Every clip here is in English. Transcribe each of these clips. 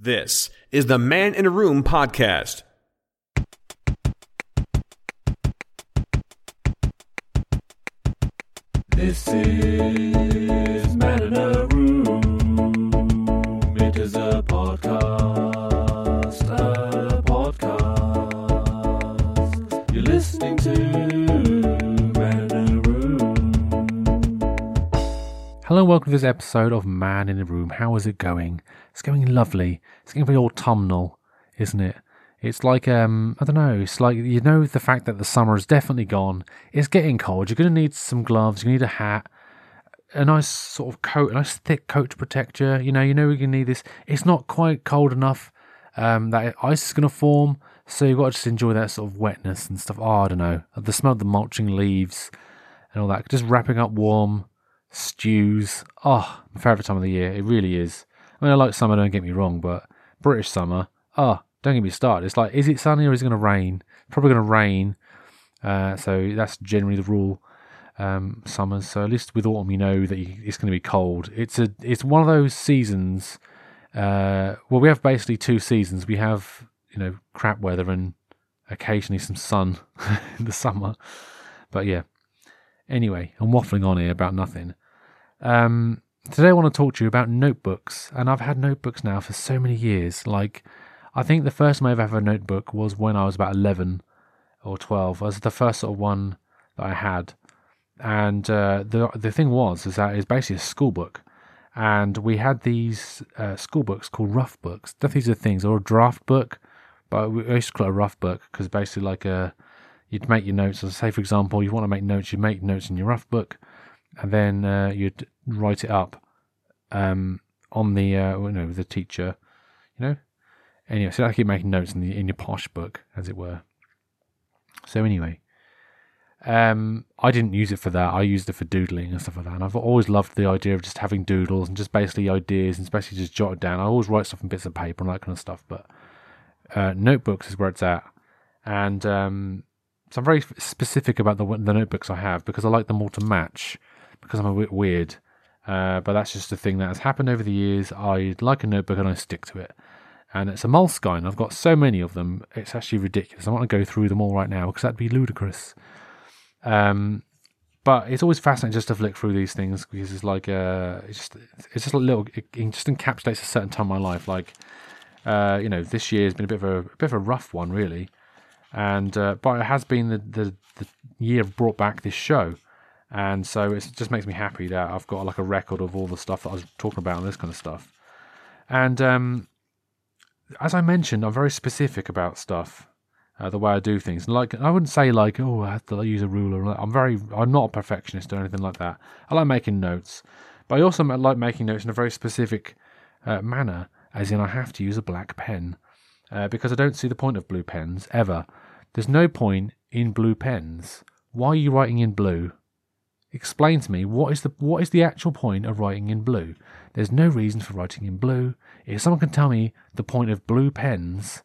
This is the Man in a Room podcast. This is Man in a Room. It is a podcast. Hello welcome to this episode of Man in the Room. How is it going? It's going lovely. It's getting very autumnal, isn't it? It's like um I don't know, it's like you know the fact that the summer is definitely gone. It's getting cold. You're gonna need some gloves, you need a hat, a nice sort of coat, a nice thick coat to protect you. You know, you know you're gonna need this. It's not quite cold enough um that ice is gonna form, so you've got to just enjoy that sort of wetness and stuff. Oh, I don't know. The smell of the mulching leaves and all that. Just wrapping up warm stews. Oh, my favourite time of the year. It really is. I mean, I like summer, don't get me wrong, but British summer, oh, don't get me started. It's like, is it sunny or is it going to rain? Probably going to rain. Uh, so that's generally the rule. Um, summers. So at least with autumn, you know that you, it's going to be cold. It's a, it's one of those seasons. Uh, well, we have basically two seasons. We have, you know, crap weather and occasionally some sun in the summer. But yeah. Anyway, I'm waffling on here about nothing. Um, today I want to talk to you about notebooks, and I've had notebooks now for so many years. Like, I think the first time I ever had a notebook was when I was about 11 or 12. It was the first sort of one that I had. And uh, the the thing was is that it's basically a school book, and we had these uh, school books called rough books. These are things, or a draft book, but we used to call it a rough book because basically like a you'd make your notes. So say for example, you want to make notes, you make notes in your rough book, and then uh, you'd write it up um, on the uh, you know the teacher, you know. Anyway, so I keep making notes in the in your posh book, as it were. So anyway, um, I didn't use it for that. I used it for doodling and stuff like that. And I've always loved the idea of just having doodles and just basically ideas and especially just jot it down. I always write stuff in bits of paper and that kind of stuff. But uh, notebooks is where it's at, and um, so I'm very specific about the the notebooks I have because I like them all to match because I'm a bit weird. Uh, but that's just a thing that has happened over the years. I like a notebook and I stick to it. And it's a Moleskine. I've got so many of them. It's actually ridiculous. I want to go through them all right now because that'd be ludicrous. Um, but it's always fascinating just to flick through these things because it's like uh, it's just it's just a little it, it just encapsulates a certain time of my life. Like uh, you know, this year has been a bit of a, a bit of a rough one, really and uh, but it has been the, the the year brought back this show, and so it just makes me happy that I've got like a record of all the stuff that I was talking about and this kind of stuff. And um, as I mentioned, I'm very specific about stuff, uh, the way I do things. Like I wouldn't say like oh I have to use a ruler. I'm very I'm not a perfectionist or anything like that. I like making notes, but I also like making notes in a very specific uh, manner, as in I have to use a black pen uh, because I don't see the point of blue pens ever. There's no point in blue pens. Why are you writing in blue? Explain to me what is the what is the actual point of writing in blue? There's no reason for writing in blue. If someone can tell me the point of blue pens,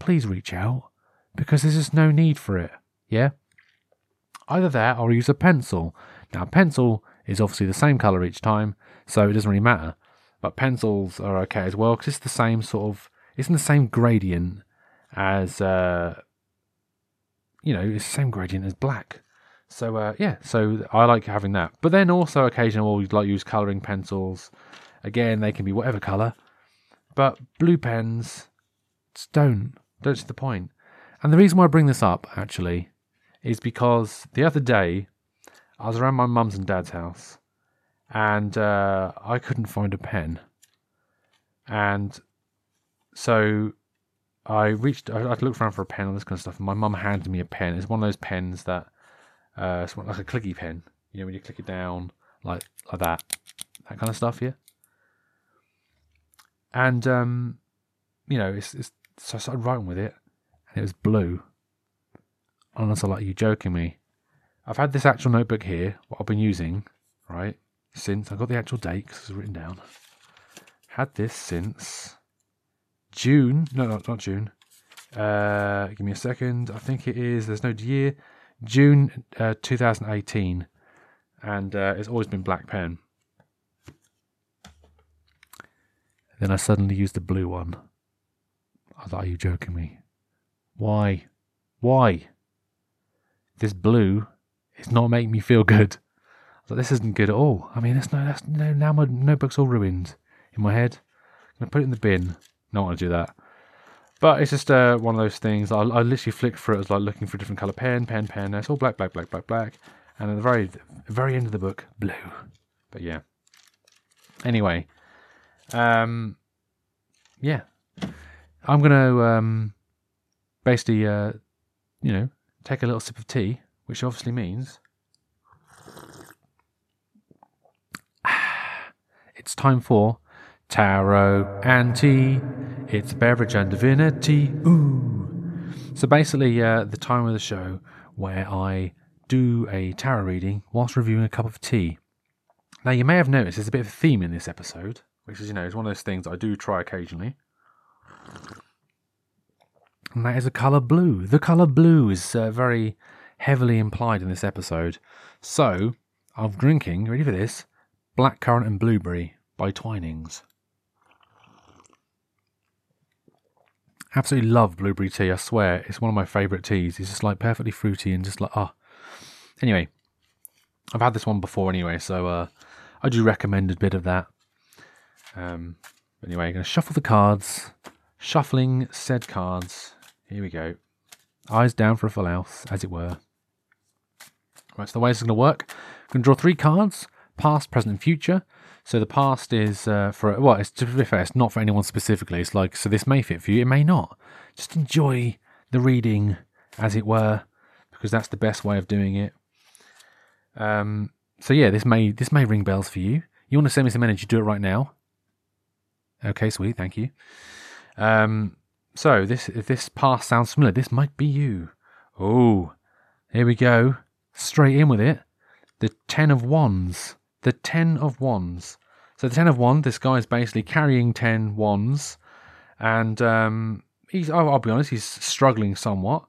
please reach out because there's just no need for it. Yeah. Either that or use a pencil. Now, pencil is obviously the same color each time, so it doesn't really matter. But pencils are okay as well because it's the same sort of in the same gradient as uh, you know, it's the same gradient as black. So uh, yeah, so I like having that. But then also occasionally we'll like use colouring pencils. Again, they can be whatever colour. But blue pens don't. Don't see the point. And the reason why I bring this up actually is because the other day I was around my mum's and dad's house and uh, I couldn't find a pen. And so I reached, I, I looked around for a pen and this kind of stuff, and my mum handed me a pen. It's one of those pens that, uh, it's like a clicky pen. You know, when you click it down, like like that, that kind of stuff. Yeah. And um, you know, it's, it's so I started writing with it, and it was blue. And I was like, "You joking me?" I've had this actual notebook here, what I've been using, right, since I got the actual date because it's written down. Had this since June. No, not, not June. Uh, give me a second. I think it is. There's no year. June uh, 2018, and uh, it's always been black pen. Then I suddenly used the blue one. I like, Are you joking me? Why? Why? This blue is not making me feel good. I like, This isn't good at all. I mean, that's no, that's no, now my notebook's all ruined in my head. I'm going to put it in the bin. Not want to do that. But it's just uh, one of those things. I, I literally flicked through it. I was like looking for a different color pen, pen, pen. It's all black, black, black, black, black. And at the very, very end of the book, blue. But yeah. Anyway, um, yeah, I'm gonna um, basically, uh, you know, take a little sip of tea, which obviously means it's time for tarot and tea. It's beverage and divinity. Ooh. So basically, uh, the time of the show where I do a tarot reading whilst reviewing a cup of tea. Now, you may have noticed there's a bit of a theme in this episode, which is, you know, is one of those things I do try occasionally. And that is the colour blue. The colour blue is uh, very heavily implied in this episode. So, I'm drinking, ready for this, Blackcurrant and Blueberry by Twinings. Absolutely love blueberry tea, I swear. It's one of my favourite teas. It's just like perfectly fruity and just like, ah. Anyway, I've had this one before anyway, so uh, I do recommend a bit of that. Um, anyway, I'm going to shuffle the cards. Shuffling said cards. Here we go. Eyes down for a full house, as it were. Right, so the way this is going to work, I'm going to draw three cards past, present, and future. So the past is uh, for, well, it's to be fair, it's not for anyone specifically. It's like, so this may fit for you, it may not. Just enjoy the reading, as it were, because that's the best way of doing it. Um, so yeah, this may this may ring bells for you. You want to send me some energy? Do it right now. Okay, sweet, thank you. Um, so this if this past sounds familiar, this might be you. Oh, here we go. Straight in with it. The ten of wands. The ten of wands. So the ten of wands. This guy is basically carrying ten wands, and um, he's. Oh, I'll be honest, he's struggling somewhat,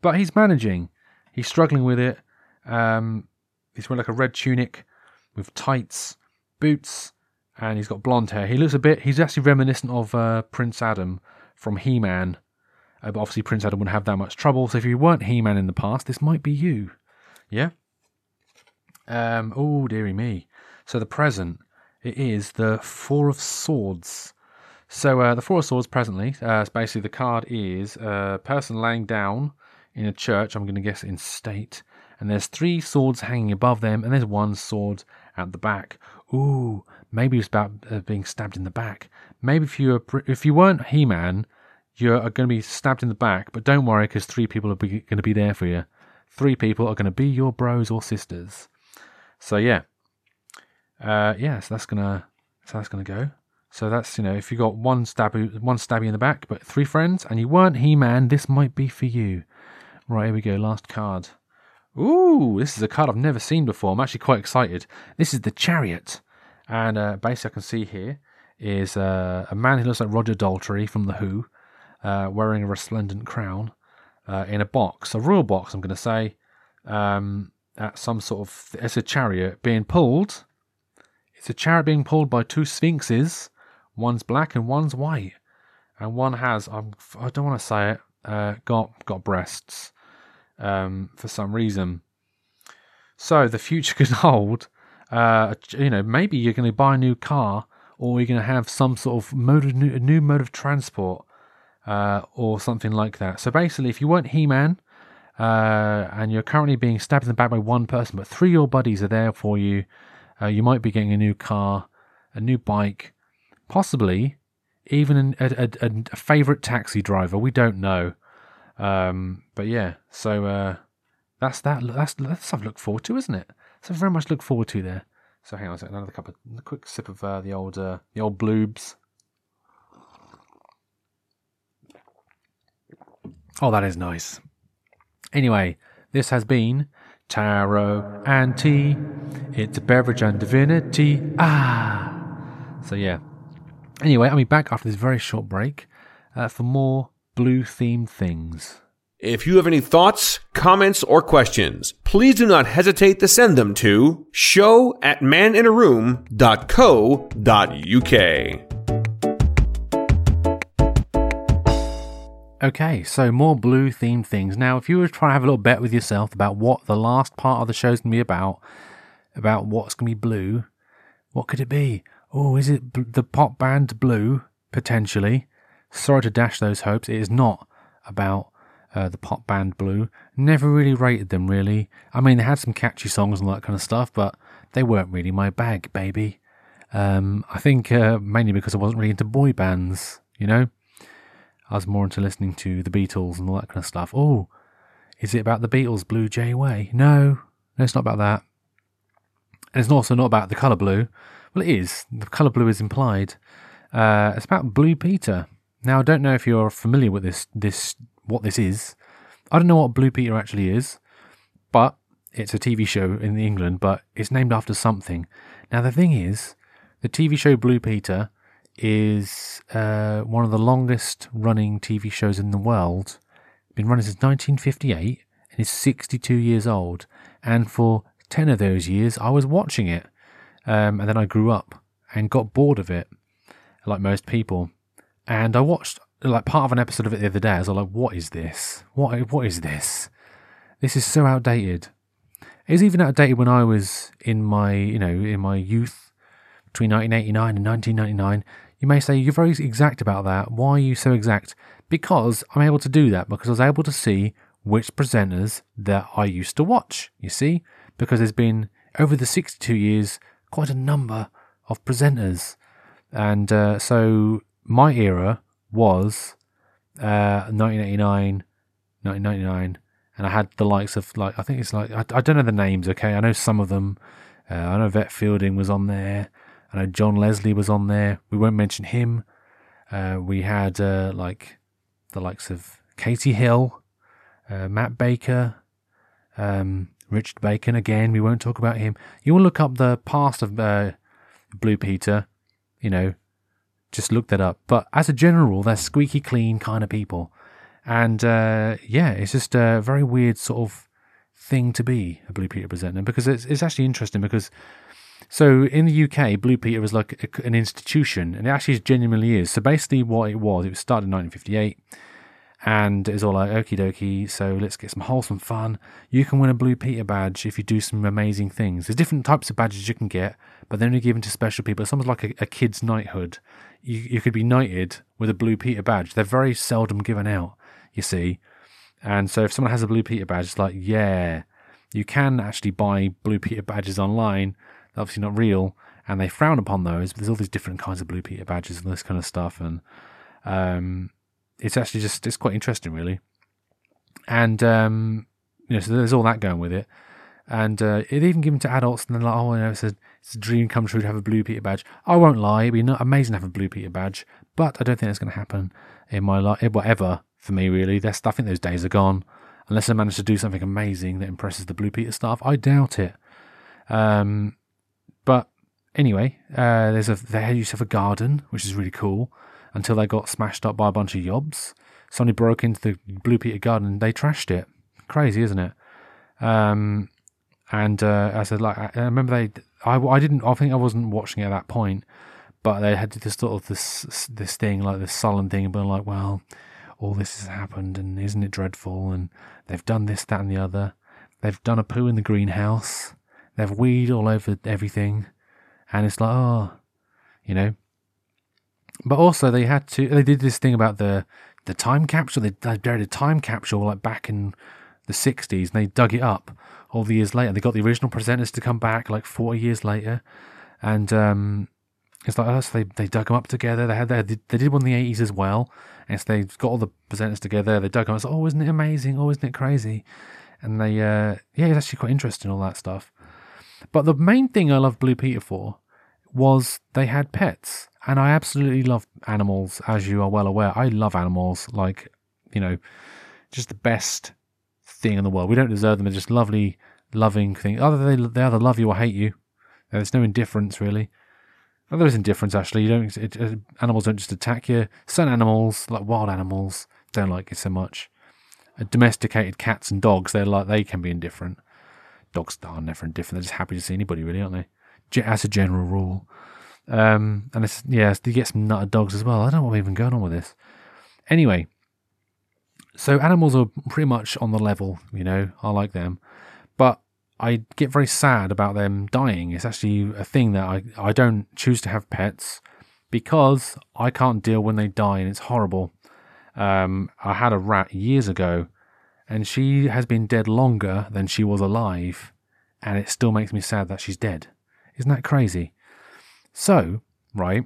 but he's managing. He's struggling with it. Um, he's wearing like a red tunic with tights, boots, and he's got blonde hair. He looks a bit. He's actually reminiscent of uh, Prince Adam from He Man. Uh, but obviously, Prince Adam wouldn't have that much trouble. So if you weren't He Man in the past, this might be you. Yeah. Um. Oh, dearie me. So the present it is the Four of Swords. So uh, the Four of Swords presently, uh, basically the card is a person laying down in a church. I'm going to guess in state, and there's three swords hanging above them, and there's one sword at the back. Ooh, maybe it's about uh, being stabbed in the back. Maybe if you were, if you weren't He-Man, you're going to be stabbed in the back. But don't worry, because three people are going to be there for you. Three people are going to be your bros or sisters. So yeah, uh, yeah. So that's gonna, so that's gonna go. So that's you know, if you got one stab, one stabby in the back, but three friends, and you weren't He-Man, this might be for you. Right, here we go. Last card. Ooh, this is a card I've never seen before. I'm actually quite excited. This is the Chariot, and uh, basically I can see here is uh, a man who looks like Roger Daltrey from The Who, uh, wearing a resplendent crown, uh, in a box, a royal box. I'm going to say, um, at some sort of it's a chariot being pulled. It's a chariot being pulled by two sphinxes. One's black and one's white, and one has I'm, I don't want to say it. Uh, got got breasts um, for some reason. So the future could hold, uh, you know, maybe you're going to buy a new car or you're going to have some sort of mode of new, new mode of transport uh, or something like that. So basically, if you weren't He-Man uh, and you're currently being stabbed in the back by one person, but three of your buddies are there for you, uh, you might be getting a new car, a new bike, possibly even a, a, a, favorite taxi driver. We don't know. Um, but yeah, so uh, that's that. That's that's something to look forward to, isn't it? So very much look forward to there. So hang on a second, another cup of a quick sip of uh, the old uh, the old bloobs. Oh, that is nice. Anyway, this has been tarot and tea. It's a beverage and divinity. Ah. So yeah. Anyway, I'll be back after this very short break uh, for more blue themed things. If you have any thoughts, comments, or questions, please do not hesitate to send them to show at maninaroom.co.uk. Okay, so more blue themed things. Now, if you were trying to have a little bet with yourself about what the last part of the show's going to be about, about what's going to be blue, what could it be? Oh, is it bl- the pop band Blue? Potentially. Sorry to dash those hopes. It is not about uh, the pop band Blue. Never really rated them, really. I mean, they had some catchy songs and that kind of stuff, but they weren't really my bag, baby. Um, I think uh, mainly because I wasn't really into boy bands, you know? I was more into listening to the Beatles and all that kind of stuff. Oh, is it about the Beatles, Blue Jay Way? No, no, it's not about that. And it's also not about the colour blue. Well, it is. The colour blue is implied. Uh, it's about Blue Peter. Now, I don't know if you're familiar with this, this, what this is. I don't know what Blue Peter actually is, but it's a TV show in England, but it's named after something. Now, the thing is, the TV show Blue Peter is uh, one of the longest running TV shows in the world. Been running since 1958 and is 62 years old. And for 10 of those years, I was watching it. Um, and then I grew up and got bored of it, like most people. And I watched like part of an episode of it the other day. I was like, "What is this? What what is this? This is so outdated." It was even outdated when I was in my you know in my youth between 1989 and 1999. You may say you're very exact about that. Why are you so exact? Because I'm able to do that because I was able to see which presenters that I used to watch. You see, because there's been over the 62 years quite a number of presenters, and uh, so my era was uh, 1989, 1999, and I had the likes of like I think it's like I, I don't know the names. Okay, I know some of them. Uh, I know Yvette Fielding was on there. I know John Leslie was on there. We won't mention him. Uh, we had uh, like the likes of Katy Hill, uh, Matt Baker, um, Richard Bacon. Again, we won't talk about him. You will look up the past of uh, Blue Peter. You know, just look that up. But as a general rule, they're squeaky clean kind of people. And uh, yeah, it's just a very weird sort of thing to be a Blue Peter presenter because it's, it's actually interesting because so in the UK, Blue Peter was like a, an institution, and it actually genuinely is. So basically, what it was, it was started in 1958, and it's all like okie dokie. So let's get some wholesome fun. You can win a Blue Peter badge if you do some amazing things. There's different types of badges you can get, but they're only given to special people. It's almost like a, a kid's knighthood. You, you could be knighted with a Blue Peter badge. They're very seldom given out, you see. And so if someone has a Blue Peter badge, it's like, yeah, you can actually buy Blue Peter badges online. Obviously not real, and they frown upon those. But there's all these different kinds of Blue Peter badges and this kind of stuff, and um, it's actually just it's quite interesting, really. And um, you know, so there's all that going with it, and uh, it even given to adults, and they're like, oh, you know, it's a, it's a dream come true to have a Blue Peter badge. I won't lie, it'd be amazing to have a Blue Peter badge, but I don't think that's going to happen in my life, whatever for me, really. That's I think those days are gone. Unless I manage to do something amazing that impresses the Blue Peter staff, I doubt it. Um, but anyway, uh, there's a they used to have a garden, which is really cool. Until they got smashed up by a bunch of yobs. Somebody broke into the Blue Peter garden and they trashed it. Crazy, isn't it? Um, and uh, I said, like, I remember they, I, I didn't, I think I wasn't watching it at that point, but they had this sort of this this thing, like this sullen thing, being like, well, all this has happened, and isn't it dreadful? And they've done this, that, and the other. They've done a poo in the greenhouse. They've weed all over everything, and it's like, oh, you know. But also, they had to. They did this thing about the the time capsule. They, they buried a time capsule like back in the '60s, and they dug it up all the years later. They got the original presenters to come back like 40 years later, and um, it's like oh, so they they dug them up together. They had they, they did one in the 80s as well, and so they got all the presenters together. They dug them. It's like, oh, isn't it amazing? Oh, isn't it crazy? And they uh, yeah, it's actually quite interesting all that stuff. But the main thing I loved Blue Peter for was they had pets, and I absolutely love animals, as you are well aware. I love animals, like you know, just the best thing in the world. We don't deserve them; they're just lovely, loving things. Either they they either love you or hate you. There's no indifference really. Well, there is indifference actually. You don't it, animals don't just attack you. Some animals, like wild animals, don't like you so much. Uh, domesticated cats and dogs, they're like they can be indifferent. Dogs are never indifferent. They're just happy to see anybody, really, aren't they? As a general rule. Um, and it's yeah, you get some nutter dogs as well. I don't know what we're even going on with this. Anyway, So animals are pretty much on the level, you know, I like them. But I get very sad about them dying. It's actually a thing that I, I don't choose to have pets because I can't deal when they die and it's horrible. Um, I had a rat years ago and she has been dead longer than she was alive and it still makes me sad that she's dead. Isn't that crazy? So, right,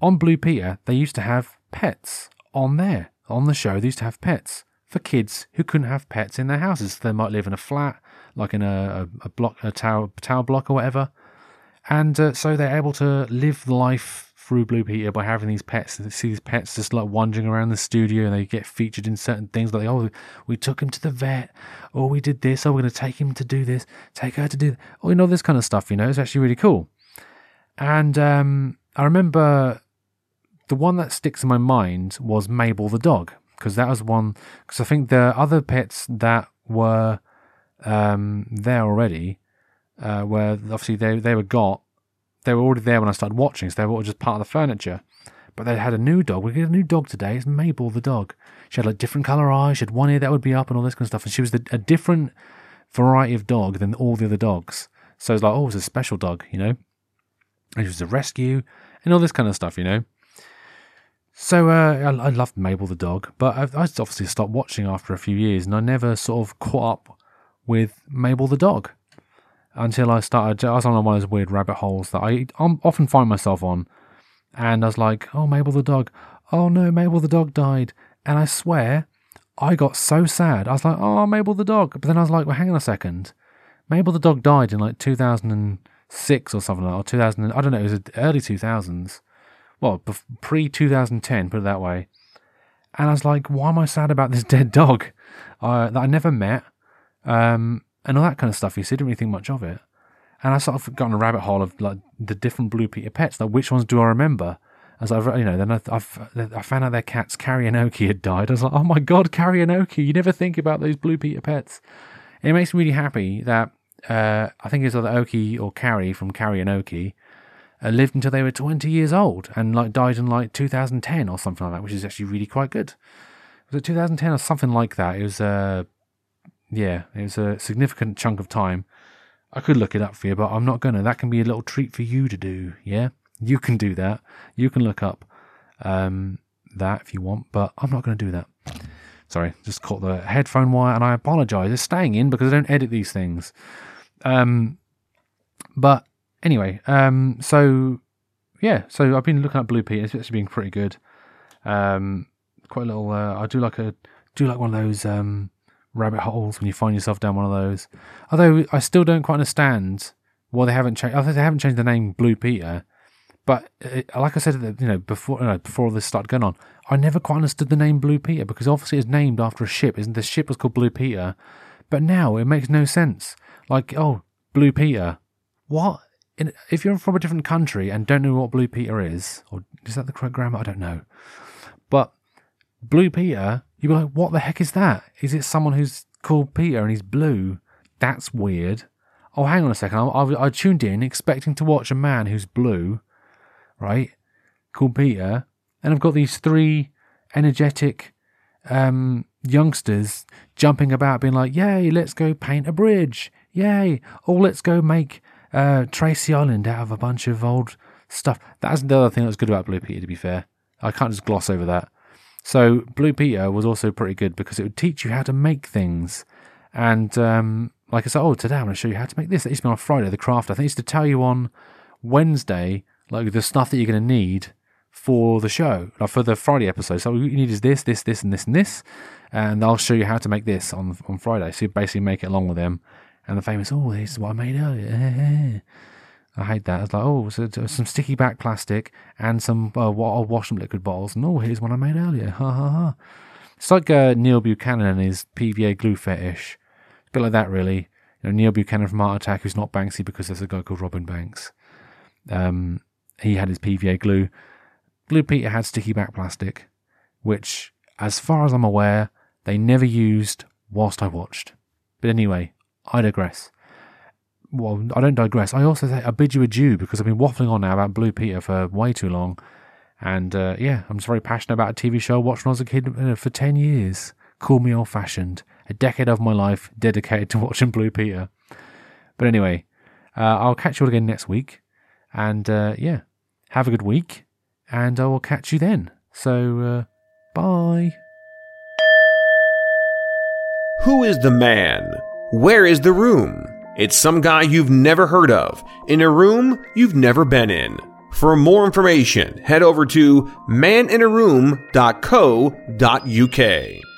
on Blue Peter, they used to have pets on there. On the show, they used to have pets for kids who couldn't have pets in their houses. They might live in a flat, like in a, a, block, a tower, tower block or whatever. And uh, so they're able to live the life through Blue Peter by having these pets. See these pets just like wandering around the studio and they get featured in certain things like, oh, we took him to the vet, or we did this, or we're going to take him to do this, take her to do, or you know, this kind of stuff, you know, it's actually really cool. And um, I remember the one that sticks in my mind was Mabel the dog because that was one. Because I think the other pets that were um, there already, uh, where obviously they they were got, they were already there when I started watching, so they were all just part of the furniture. But they had a new dog. We get a new dog today. It's Mabel the dog. She had like different color eyes. She had one ear that would be up and all this kind of stuff. And she was the, a different variety of dog than all the other dogs. So it's like, oh, it's a special dog, you know. And she was a rescue and all this kind of stuff, you know. So uh, I, I loved Mabel the dog, but I, I obviously stopped watching after a few years, and I never sort of caught up with Mabel the dog until I started. I was on one of those weird rabbit holes that I often find myself on, and I was like, "Oh, Mabel the dog! Oh no, Mabel the dog died!" And I swear, I got so sad. I was like, "Oh, Mabel the dog!" But then I was like, "Well, hang on a second. Mabel the dog died in like 2006 or something like, or 2000. I don't know. It was early 2000s." well, pre 2010, put it that way. And I was like, why am I sad about this dead dog uh, that I never met? Um, and all that kind of stuff. You see, didn't really think much of it. And I sort of got in a rabbit hole of like the different Blue Peter pets. Like, which ones do I remember? As I've, you know, then I, I've, I found out their cat's Kari had died. I was like, oh my god, Kari You never think about those Blue Peter pets. And it makes me really happy that uh, I think it's either Oke or Kari from Kari and Oke uh, lived until they were 20 years old and like died in like 2010 or something like that, which is actually really quite good. Was it 2010 or something like that? It was, uh, yeah, it was a significant chunk of time. I could look it up for you, but I'm not gonna. That can be a little treat for you to do. Yeah, you can do that. You can look up um, that if you want, but I'm not gonna do that. Sorry, just caught the headphone wire, and I apologise. It's staying in because I don't edit these things. Um, but anyway, um, so yeah, so I've been looking at Blue Peter. It's actually been pretty good. Um, quite a little. Uh, I do like a do like one of those um, rabbit holes when you find yourself down one of those. Although I still don't quite understand why they haven't changed. Think they haven't changed the name Blue Peter. But it, like I said, you know, before you know, before this started going on, I never quite understood the name Blue Peter because obviously it's named after a ship. Isn't the ship was called Blue Peter? But now it makes no sense. Like, oh, Blue Peter. What? in, if you're from a different country and don't know what Blue Peter is, or is that the correct grammar? I don't know. But Blue Peter, you'd be like, what the heck is that? Is it someone who's called Peter and he's blue? That's weird. Oh, hang on a second. I, I, I tuned in expecting to watch a man who's blue, right? Called Peter. And I've got these three energetic um, youngsters jumping about, being like, "Yay, let's go paint a bridge! Yay! Oh, let's go make uh, Tracy Island out of a bunch of old stuff. That's the other thing that's good about Blue Peter, to be fair. I can't just gloss over that. So, Blue Peter was also pretty good because it would teach you how to make things. And, um, like I said, oh, today I'm going to show you how to make this. It used to be on Friday, the craft. I think it used to tell you on Wednesday, like the stuff that you're going to need for the show, like for the Friday episode. So, what you need is this, this, this, and this, and this. And I'll show you how to make this on on Friday. So, you basically make it along with them and the famous, oh, this is what I made earlier. I hate that. It's like, oh, so, some sticky back plastic and some uh, wash liquid bottles. And oh, here's one I made earlier. Ha ha ha. It's like uh, Neil Buchanan and his PVA glue fetish. It's a bit like that, really. You know, Neil Buchanan from Art Attack, who's not Banksy because there's a guy called Robin Banks. Um, he had his PVA glue. Blue Peter had sticky back plastic, which, as far as I'm aware, they never used whilst I watched. But anyway, I digress. Well, I don't digress. I also say I bid you adieu because I've been waffling on now about Blue Peter for way too long. And uh, yeah, I'm just very passionate about a TV show I watched when I was a kid uh, for 10 years Call me old fashioned. A decade of my life dedicated to watching Blue Peter. But anyway, uh, I'll catch you all again next week. And uh, yeah, have a good week. And I will catch you then. So, uh, bye. Who is the man? Where is the room? It's some guy you've never heard of, in a room you've never been in. For more information, head over to maninaroom.co.uk.